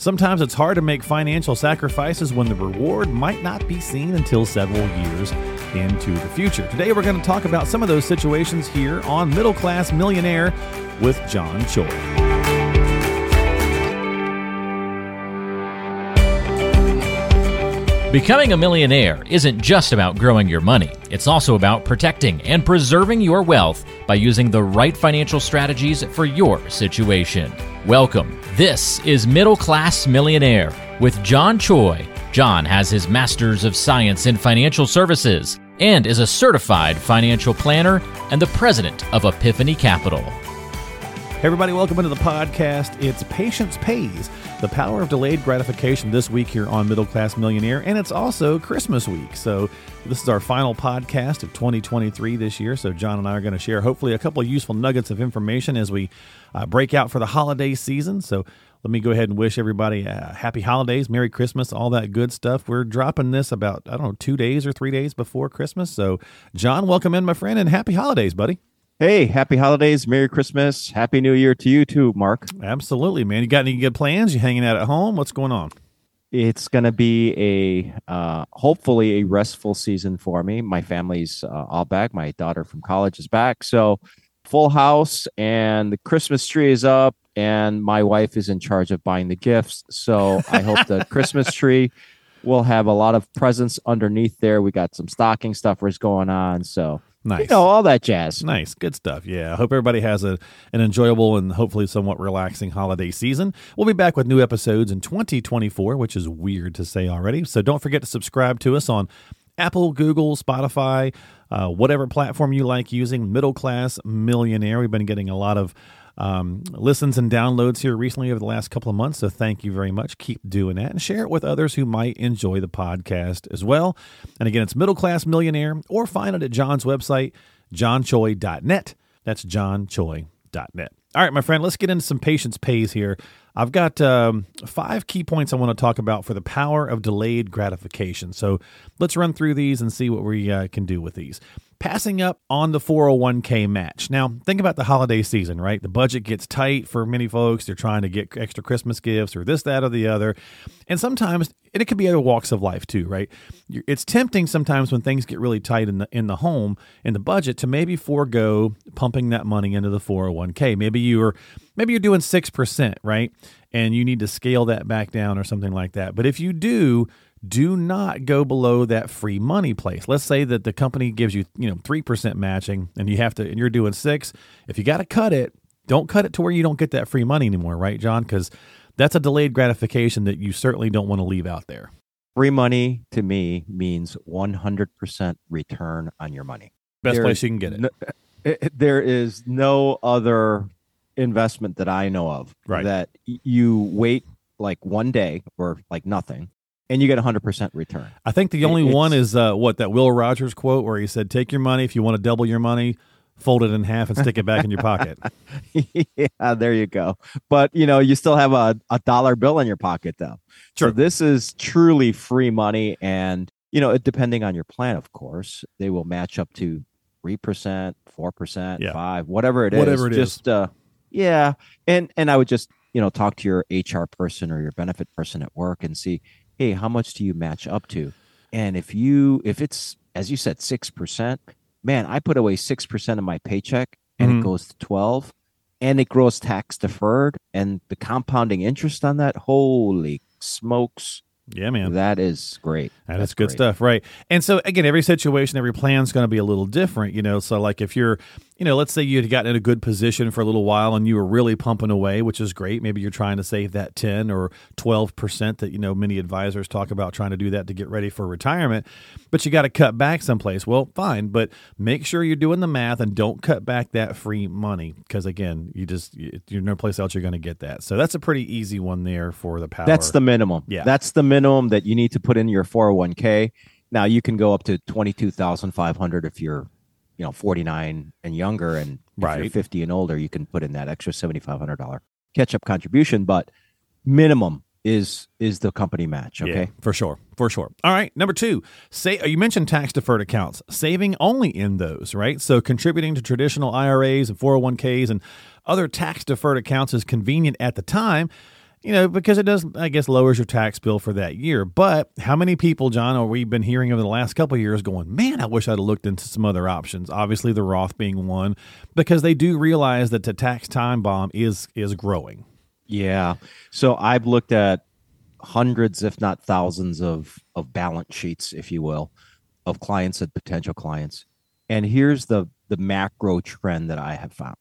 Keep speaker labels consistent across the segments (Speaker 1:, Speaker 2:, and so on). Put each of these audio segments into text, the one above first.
Speaker 1: Sometimes it's hard to make financial sacrifices when the reward might not be seen until several years into the future. Today, we're going to talk about some of those situations here on Middle Class Millionaire with John Choi.
Speaker 2: Becoming a millionaire isn't just about growing your money. It's also about protecting and preserving your wealth by using the right financial strategies for your situation. Welcome. This is Middle Class Millionaire with John Choi. John has his Master's of Science in Financial Services and is a certified financial planner and the president of Epiphany Capital.
Speaker 1: Everybody, welcome into the podcast. It's Patience Pays, the power of delayed gratification this week here on Middle Class Millionaire, and it's also Christmas week. So, this is our final podcast of 2023 this year. So, John and I are going to share hopefully a couple of useful nuggets of information as we uh, break out for the holiday season. So, let me go ahead and wish everybody uh, happy holidays, Merry Christmas, all that good stuff. We're dropping this about, I don't know, two days or three days before Christmas. So, John, welcome in, my friend, and happy holidays, buddy.
Speaker 3: Hey, happy holidays, Merry Christmas, Happy New Year to you too, Mark.
Speaker 1: Absolutely, man. You got any good plans? You hanging out at home? What's going on?
Speaker 3: It's going to be a uh, hopefully a restful season for me. My family's uh, all back. My daughter from college is back, so full house, and the Christmas tree is up, and my wife is in charge of buying the gifts. So I hope the Christmas tree will have a lot of presents underneath there. We got some stocking stuffers going on, so
Speaker 1: Nice.
Speaker 3: You know, all that jazz.
Speaker 1: Nice. Good stuff. Yeah. I hope everybody has a, an enjoyable and hopefully somewhat relaxing holiday season. We'll be back with new episodes in 2024, which is weird to say already. So don't forget to subscribe to us on Apple, Google, Spotify, uh, whatever platform you like using. Middle Class Millionaire. We've been getting a lot of um, listens and downloads here recently over the last couple of months. So thank you very much. Keep doing that and share it with others who might enjoy the podcast as well. And again, it's Middle Class Millionaire or find it at John's website, johnchoi.net. That's johnchoi.net. All right, my friend, let's get into some patience pays here. I've got um, five key points I want to talk about for the power of delayed gratification. So let's run through these and see what we uh, can do with these passing up on the 401k match. Now, think about the holiday season, right? The budget gets tight for many folks. They're trying to get extra Christmas gifts or this, that, or the other. And sometimes and it could be other walks of life too, right? It's tempting sometimes when things get really tight in the in the home in the budget to maybe forego pumping that money into the 401k. Maybe you're maybe you're doing 6%, right? And you need to scale that back down or something like that. But if you do, do not go below that free money place. Let's say that the company gives you, you know, 3% matching and you have to, and you're doing six. If you got to cut it, don't cut it to where you don't get that free money anymore, right, John? Because that's a delayed gratification that you certainly don't want to leave out there.
Speaker 3: Free money to me means 100% return on your money.
Speaker 1: Best there place you can get it.
Speaker 3: No, eh, eh, there is no other investment that I know of
Speaker 1: right.
Speaker 3: that you wait like one day or like nothing and you get 100% return.
Speaker 1: I think the only it's, one is uh, what that Will Rogers quote where he said, "Take your money if you want to double your money, fold it in half and stick it back in your pocket."
Speaker 3: yeah, there you go. But you know, you still have a, a dollar bill in your pocket though.
Speaker 1: Sure.
Speaker 3: So this is truly free money, and you know, depending on your plan, of course, they will match up to three percent, four percent, five, whatever it is.
Speaker 1: Whatever it
Speaker 3: just,
Speaker 1: is.
Speaker 3: Uh, yeah, and and I would just you know talk to your HR person or your benefit person at work and see hey, how much do you match up to? And if you if it's as you said six percent, man, I put away six percent of my paycheck and mm-hmm. it goes to twelve, and it grows tax deferred, and the compounding interest on that, holy smokes!
Speaker 1: Yeah, man.
Speaker 3: That is great.
Speaker 1: That That's is good great. stuff, right? And so again, every situation, every plan is going to be a little different, you know. So like if you're, you know, let's say you had gotten in a good position for a little while and you were really pumping away, which is great. Maybe you're trying to save that 10 or 12% that, you know, many advisors talk about trying to do that to get ready for retirement, but you got to cut back someplace. Well, fine, but make sure you're doing the math and don't cut back that free money because again, you just you're no place else you're going to get that. So that's a pretty easy one there for the power.
Speaker 3: That's the minimum.
Speaker 1: Yeah.
Speaker 3: That's the minimum that you need to put in your 401k. Now you can go up to 22,500 if you're you know 49 and younger and
Speaker 1: right.
Speaker 3: you're 50 and older you can put in that extra $7500 catch up contribution but minimum is is the company match okay
Speaker 1: yeah, for sure for sure all right number two say you mentioned tax deferred accounts saving only in those right so contributing to traditional iras and 401ks and other tax deferred accounts is convenient at the time you know, because it does, I guess, lowers your tax bill for that year. But how many people, John, are we been hearing over the last couple years going, man, I wish I'd have looked into some other options. Obviously, the Roth being one, because they do realize that the tax time bomb is is growing.
Speaker 3: Yeah. So I've looked at hundreds, if not thousands, of of balance sheets, if you will, of clients and potential clients. And here's the the macro trend that I have found.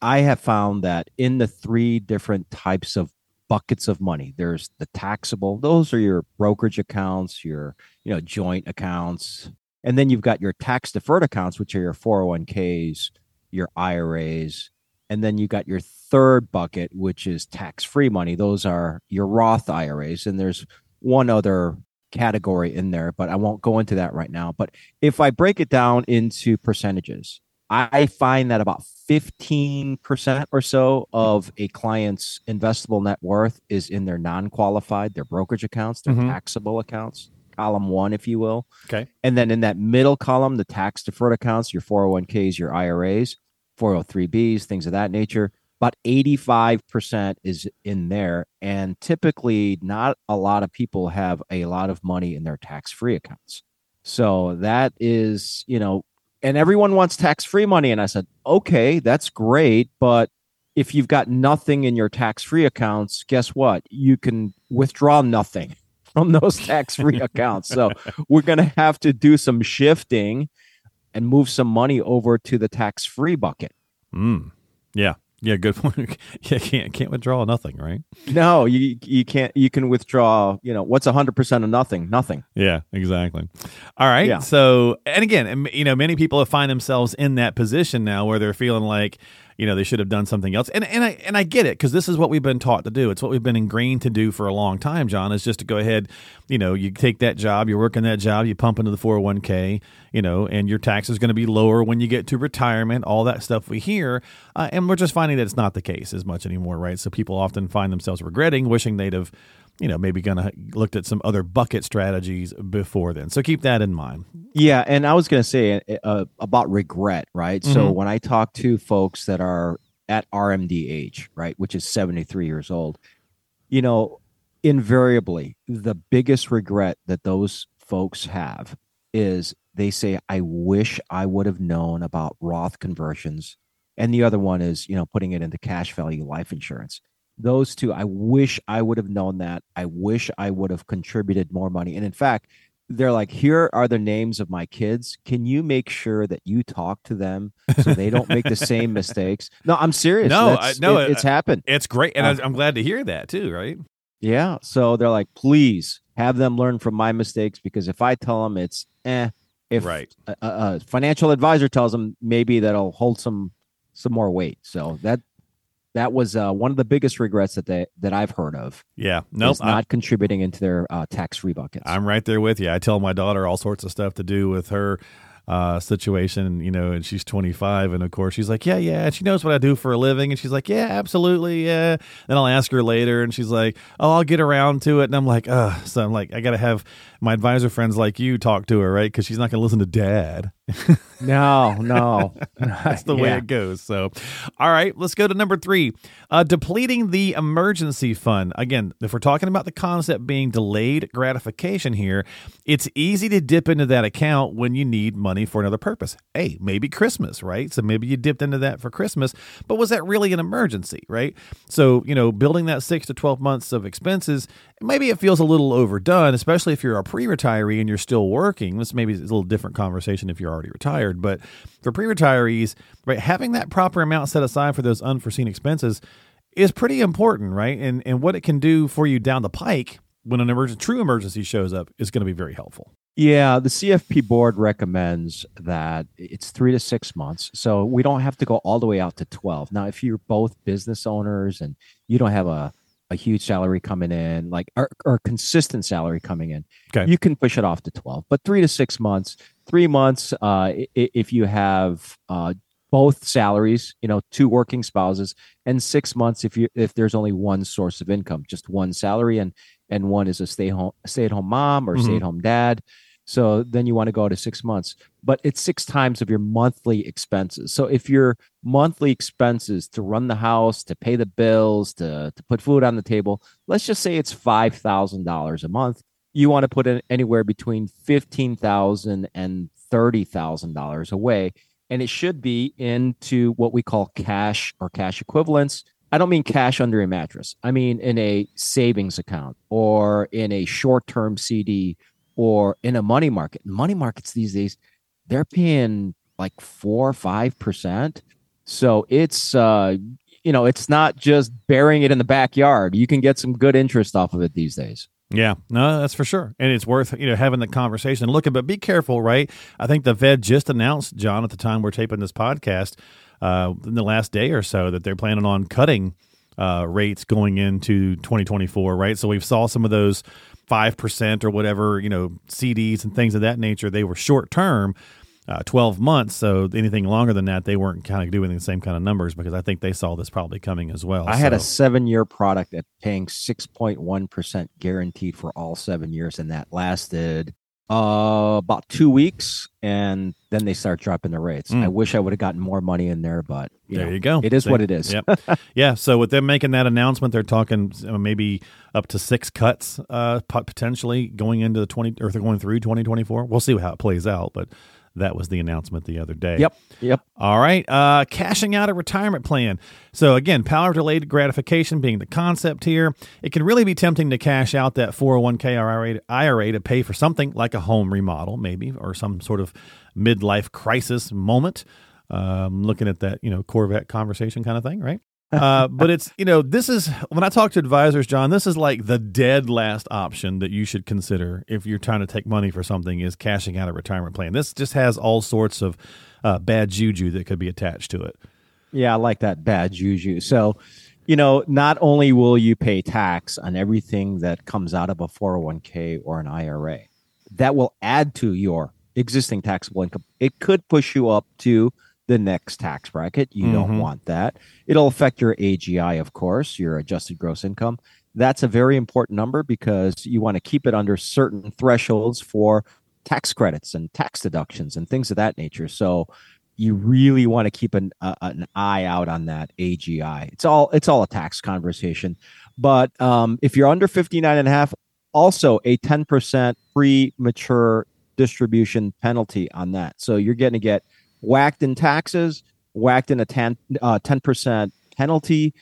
Speaker 3: I have found that in the three different types of buckets of money. There's the taxable; those are your brokerage accounts, your you know joint accounts, and then you've got your tax deferred accounts, which are your 401ks, your IRAs, and then you got your third bucket, which is tax free money. Those are your Roth IRAs, and there's one other category in there, but I won't go into that right now. But if I break it down into percentages, I find that about 15% or so of a client's investable net worth is in their non qualified, their brokerage accounts, their
Speaker 1: Mhm.
Speaker 3: taxable accounts, column one, if you will.
Speaker 1: Okay.
Speaker 3: And then in that middle column, the tax deferred accounts, your 401ks, your IRAs, 403bs, things of that nature. About 85% is in there. And typically, not a lot of people have a lot of money in their tax free accounts. So that is, you know, and everyone wants tax free money. And I said, okay, that's great. But if you've got nothing in your tax free accounts, guess what? You can withdraw nothing from those tax free accounts. So we're going to have to do some shifting and move some money over to the tax free bucket.
Speaker 1: Mm. Yeah. Yeah. Good point. yeah. Can't can't withdraw nothing, right?
Speaker 3: No, you you can't. You can withdraw. You know what's hundred percent of nothing? Nothing.
Speaker 1: Yeah, exactly. All right.
Speaker 3: Yeah.
Speaker 1: So, and again, you know, many people have find themselves in that position now where they're feeling like, you know, they should have done something else. And and I and I get it because this is what we've been taught to do. It's what we've been ingrained to do for a long time. John is just to go ahead. You know, you take that job, you're working that job, you pump into the 401k. You know, and your tax is going to be lower when you get to retirement. All that stuff we hear, uh, and we're just finding that it's not the case as much anymore, right? So people often find themselves regretting, wishing they'd have you know, maybe gonna looked at some other bucket strategies before then. So keep that in mind.
Speaker 3: Yeah, and I was going to say uh, about regret, right? So
Speaker 1: Mhm.
Speaker 3: when I talk to folks that are at RMD age, right, which is 73 years old, you know, invariably the biggest regret that those folks have is they say I wish I would have known about Roth conversions. And the other one is, you know, putting it into cash value life insurance. Those two, I wish I would have known that. I wish I would have contributed more money. And in fact, they're like, here are the names of my kids. Can you make sure that you talk to them so they don't make the same mistakes? No, I'm serious.
Speaker 1: No, I- no,
Speaker 3: it- it's happened.
Speaker 1: It's great, and I, I'm glad to hear that too. Right?
Speaker 3: Yeah. So they're like, please have them learn from my mistakes because if I tell them it's eh, if
Speaker 1: Right.
Speaker 3: a, a a financial advisor tells them, maybe that'll hold some some more weight. So that that was uh, one of the biggest regrets that they that I've heard of.
Speaker 1: Yeah. Nope.
Speaker 3: is not contributing into their uh, tax free buckets.
Speaker 1: I'm right there with you. I tell my daughter all sorts of stuff to do with her uh, situation, you know, and she's 25. And of course, she's like, yeah, yeah. And she knows what I do for a living. And she's like, yeah, absolutely. Yeah. Then I'll ask her later. And she's like, oh, I'll get around to it. And I'm like, uh, so I'm like, I got to have my advisor friends like you talk to her, right? Because she's not going to listen to dad.
Speaker 3: No, no,
Speaker 1: That's the way it goes. So, all right, let's go to number three uh, depleting the emergency fund. Again, if we're talking about the concept being delayed gratification here, it's easy to dip into that account when you need money for another purpose. Hey, maybe Christmas, right? So maybe you dipped into that for Christmas, but was that really an emergency, right? So, you know, building that six to 12 months of expenses, maybe it feels a little overdone, especially if you're a pre retiree and you're still working. This maybe is a little different conversation if you're already retired, but for pre retirees, right, having that proper amount set aside for those unforeseen expenses is pretty important, right? And and what it can do for you down the pike when an emergent true emergency shows up is going to be very helpful.
Speaker 3: Yeah, the CFP board recommends that it's three to six months. So we don't have to go all the way out to 12. Now, if you're both business owners and you don't have a, a huge salary coming in, like or, or consistent salary coming in,
Speaker 1: Okay.
Speaker 3: you can push it off to 12. But three to six months, three months, uh, if you have uh, both salaries, you know, two working spouses, and six months if you if there's only one source of income, just one salary and and one is a stay home stay at home mom or
Speaker 1: Mhm.
Speaker 3: stay at home dad. So then you want to go to six months, but it's six times of your monthly expenses. So if your monthly expenses to run the house, to pay the bills, to, to put food on the table, let's just say it's $5,000 a month, you want to put in anywhere between $15,000 and $30,000 away. And it should be into what we call cash or cash equivalents. I don't mean cash under a mattress. I mean in a savings account or in a short term CD or in a money market. Money markets these days, they're paying like four or five percent. So it's uh you know, it's not just burying it in the backyard. You can get some good interest off of it these days.
Speaker 1: Yeah, no, that's for sure, and it's worth you know having the conversation. Looking, but be careful, right? I think the Fed just announced, John, at the time we're taping this podcast, uh, in the last day or so, that they're planning on cutting uh, rates going into 2024, right? So we've saw some of those five percent or whatever, you know, CDs and things of that nature. They were short term, uh, 12 months. So anything longer than that, they weren't kind of doing the same kind of numbers because I think they saw this probably coming as well.
Speaker 3: I so. had a seven year product at paying 6.1% guaranteed for all seven years, and that lasted uh, about two weeks, and then they start dropping the rates. Mm. I wish I would have gotten more money in there, but you
Speaker 1: there
Speaker 3: know,
Speaker 1: you go.
Speaker 3: It is what it is.
Speaker 1: Yep. yeah. So with them making that announcement, they're talking maybe up to six cuts uh, potentially going into the twenty or they're going through twenty twenty four. We'll see how it plays out, but that was the announcement the other day.
Speaker 3: Yep. Yep.
Speaker 1: All right. Uh, cashing out a retirement plan. So, again, power delayed gratification being the concept here. It can really be tempting to cash out that 401k IRA, IRA to pay for something like a home remodel, maybe, or some sort of midlife crisis moment. Um, looking at that, you know, Corvette conversation kind of thing, right? Uh, but it's you know this is when I talk to advisors, John. This is like the dead last option that you should consider if you're trying to take money for something is cashing out a retirement plan. This just has all sorts of uh, bad juju that could be attached to it.
Speaker 3: Yeah, I like that bad juju. So, you know, not only will you pay tax on everything that comes out of a 401k or an IRA, that will add to your existing taxable income. It could push you up to the next tax bracket. You mm-hmm. don't want that. It'll affect your AGI, of course, your adjusted gross income. That's a very important number because you want to keep it under certain thresholds for tax credits and tax deductions and things of that nature. So you really want to keep an, uh, an eye out on that AGI. It's all it's all a tax conversation. But um, if you're under 59 and a half, also a 10% premature distribution penalty on that. So you're going to get whacked in taxes, whacked in a 10, uh, 10% penalty.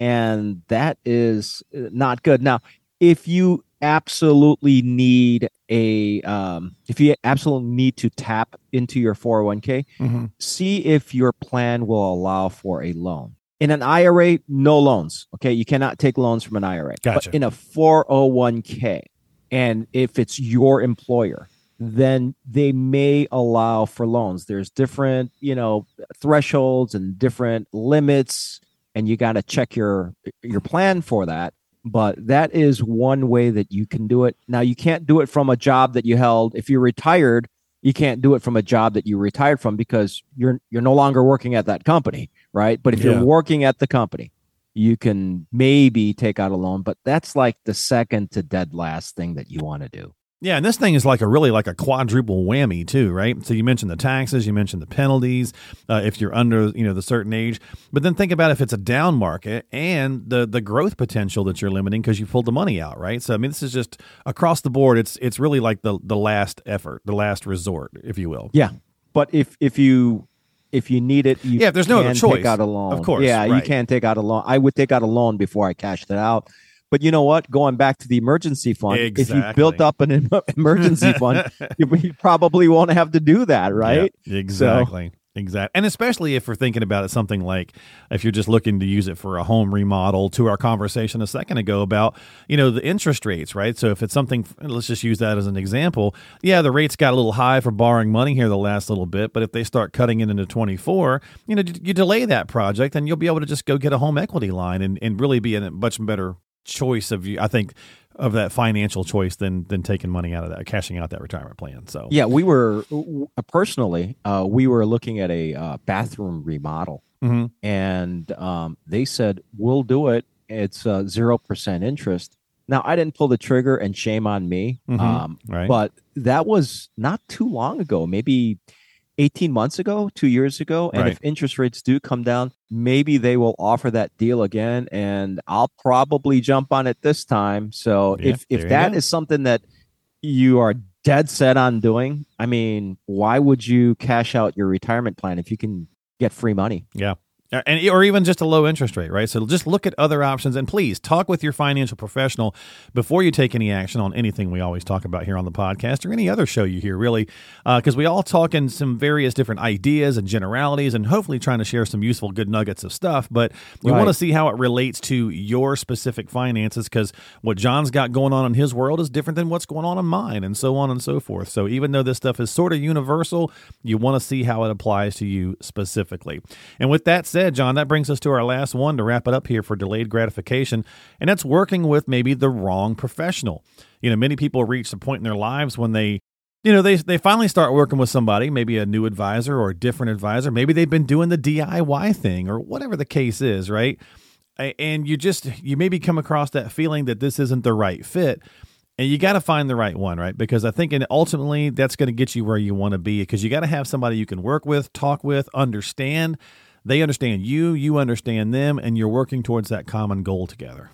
Speaker 3: And that is uh, not good. Now, if you absolutely need a um, if you absolutely need to tap into your 401k mm-hmm. see if your plan will allow for a loan in an ira no loans okay you cannot take loans from an ira
Speaker 1: gotcha.
Speaker 3: but in a 401k and if it's your employer then they may allow for loans. There's different, you know, thresholds and different limits, and you got to check your your plan for that. But that is one way that you can do it. Now you can't do it from a job that you held. If you're retired, you can't do it from a job that you retired from because you're you're no longer working at that company, right? But if yeah. you're working at the company, you can maybe take out a loan, but that's like the second to dead last thing that you want to do.
Speaker 1: Yeah, and this thing is like a really like a quadruple whammy too, right? So you mentioned the taxes, you mentioned the penalties uh, if you're under you know the certain age, but then think about if it's a down market and the the growth potential that you're limiting because you pulled the money out, right? So I mean, this is just across the board. It's it's really like the the last effort, the last resort, if you will.
Speaker 3: Yeah, but if if you if you need it, you
Speaker 1: yeah, there's no other choice.
Speaker 3: Take out a loan,
Speaker 1: of course.
Speaker 3: Yeah,
Speaker 1: right.
Speaker 3: you can take out a loan. I would take out a loan before I cashed it out but you know what? Going back to the emergency fund,
Speaker 1: exactly.
Speaker 3: if you built up an emergency fund, you probably won't have to do that, right?
Speaker 1: Yeah, exactly. So, Exactly. And especially if we're thinking about it, something like if you're just looking to use it for a home remodel to our conversation a second ago about, you know, the interest rates, right? So if it's something, let's just use that as an example. Yeah, the rates got a little high for borrowing money here the last little bit, but if they start cutting it into 24, you know, you delay that project and you'll be able to just go get a home equity line and, and really be in a much better choice of you. I think of that financial choice than than taking money out of that, cashing out that retirement plan. So
Speaker 3: yeah, we were uh, personally uh, we were looking at a uh, bathroom remodel, mm-hmm. and um, they said we'll do it. It's zero percent interest. Now, I didn't pull the trigger, and shame on me.
Speaker 1: Mhm.
Speaker 3: Um,
Speaker 1: Right.
Speaker 3: but that was not too long ago, maybe 18 months ago, two years ago. And
Speaker 1: Right.
Speaker 3: if interest rates do come down, maybe they will offer that deal again. And I'll probably jump on it this time. So
Speaker 1: Yeah,
Speaker 3: if, if that is something that you are dead set on doing, I mean, why would you cash out your retirement plan if you can get free money?
Speaker 1: Yeah. Uh, And, or even just a low interest rate, right? So just look at other options and please talk with your financial professional before you take any action on anything we always talk about here on the podcast or any other show you hear, really, because we all talk in some various different ideas and generalities and hopefully trying to share some useful, good nuggets of stuff. But we
Speaker 3: Right.
Speaker 1: want to see how it relates to your specific finances because what John's got going on in his world is different than what's going on in mine and so on and so forth. So even though this stuff is sort of universal, you want to see how it applies to you specifically. And with that said, John, that brings us to our last one to wrap it up here for delayed gratification, and that's working with maybe the wrong professional. You know, many people reach a point in their lives when they you know, they they finally start working with somebody, maybe a new advisor or a different advisor. Maybe they've been doing the DIY thing or whatever the case is, right? And you just you maybe come across that feeling that this isn't the right fit. And you got to find the right one, right? Because I think and ultimately that's going to get you where you want to be because you got to have somebody you can work with, talk with, understand. They understand you, you understand them, and you're working towards that common goal together.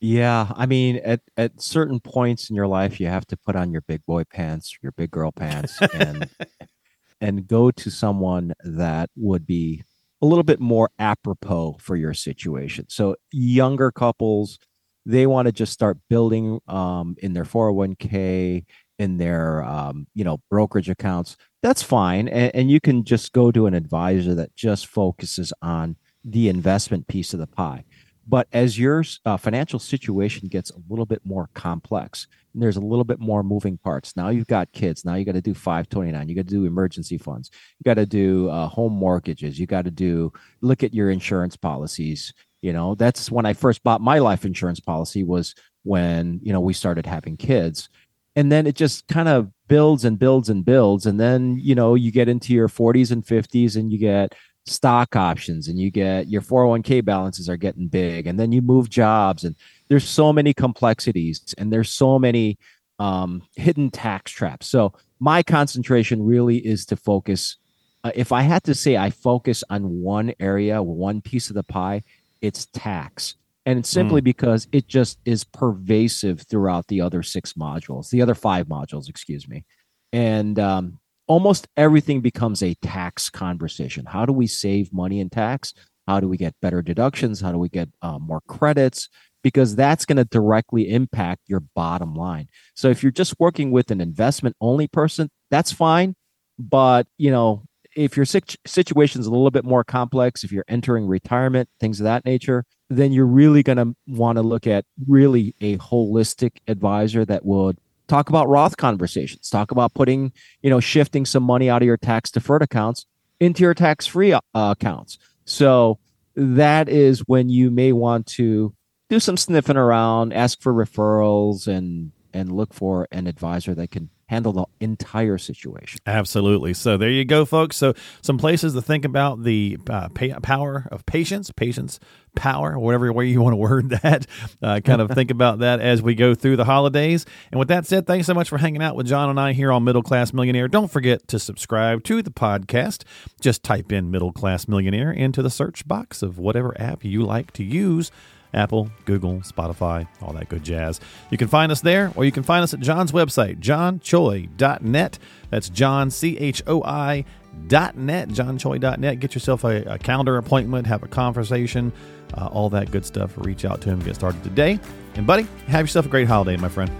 Speaker 3: Yeah, I mean, at at certain points in your life, you have to put on your big boy pants, your big girl pants, and and go to someone that would be a little bit more apropos for your situation. So younger couples, they want to just start building um, in their 401k, in their um, you know brokerage accounts. That's fine, and, and you can just go to an advisor that just focuses on the investment piece of the pie. But as your uh, financial situation gets a little bit more complex, and there's a little bit more moving parts. Now you've got kids. Now you got to do 529. You got to do emergency funds. You got to do uh, home mortgages. You got to do look at your insurance policies. You know, that's when I first bought my life insurance policy was when, you know, we started having kids. And then it just kind of builds and builds and builds. And then, you know, you get into your 40s and 50s and you get stock options and you get your 401k balances are getting big. And then you move jobs and there's so many complexities and there's so many um, hidden tax traps. So my concentration really is to focus uh, if i had to say i focus on one area one piece of the pie it's tax and it's simply because it just is pervasive throughout the other six modules the other five modules excuse me and um, almost everything becomes a tax conversation. How do we save money in tax? How do we get better deductions? How do we get uh, more credits? Because that's going to directly impact your bottom line. So if you're just working with an investment only person, that's fine. But you know, if your situ- situation is a little bit more complex, if you're entering retirement, things of that nature, then you're really going to want to look at really a holistic advisor that would talk about Roth conversations, talk about putting, you know, shifting some money out of your tax deferred accounts into your tax free uh, accounts. So that is when you may want to do some sniffing around, ask for referrals, and and look for an advisor that can handle the entire situation.
Speaker 1: Absolutely. So there you go, folks. So some places to think about the uh, pay, power of patience, patience, power, whatever way you want to word that. Uh, kind of think about that as we go through the holidays. And with that said, thanks so much for hanging out with John and I here on Middle Class Millionaire. Don't forget to subscribe to the podcast. Just type in Middle Class Millionaire into the search box of whatever app you like to use. Apple, Google, Spotify, all that good jazz. You can find us there, or you can find us at John's website, johnchoi.net. That's John, C H O I. Dot net, johnchoi.net. Get yourself a, a calendar appointment, have a conversation, uh, all that good stuff. Reach out to him, get started today. And, buddy, have yourself a great holiday, my friend.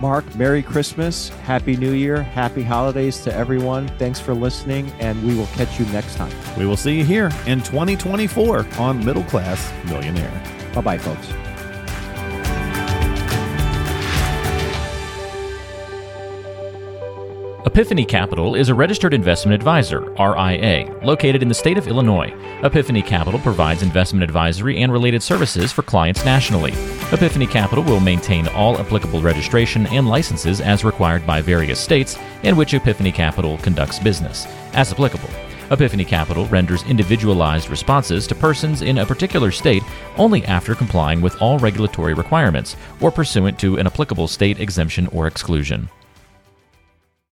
Speaker 3: Mark, Merry Christmas, Happy New Year, Happy Holidays to everyone. Thanks for listening, and we will catch you next time.
Speaker 1: We will see you here in 2024 on Middle Class Millionaire.
Speaker 3: Bye bye, folks.
Speaker 2: Epiphany Capital is a registered investment advisor, RIA, located in the state of Illinois. Epiphany Capital provides investment advisory and related services for clients nationally. Epiphany Capital will maintain all applicable registration and licenses as required by various states in which Epiphany Capital conducts business, as applicable. Epiphany Capital renders individualized responses to persons in a particular state only after complying with all regulatory requirements or pursuant to an applicable state exemption or exclusion.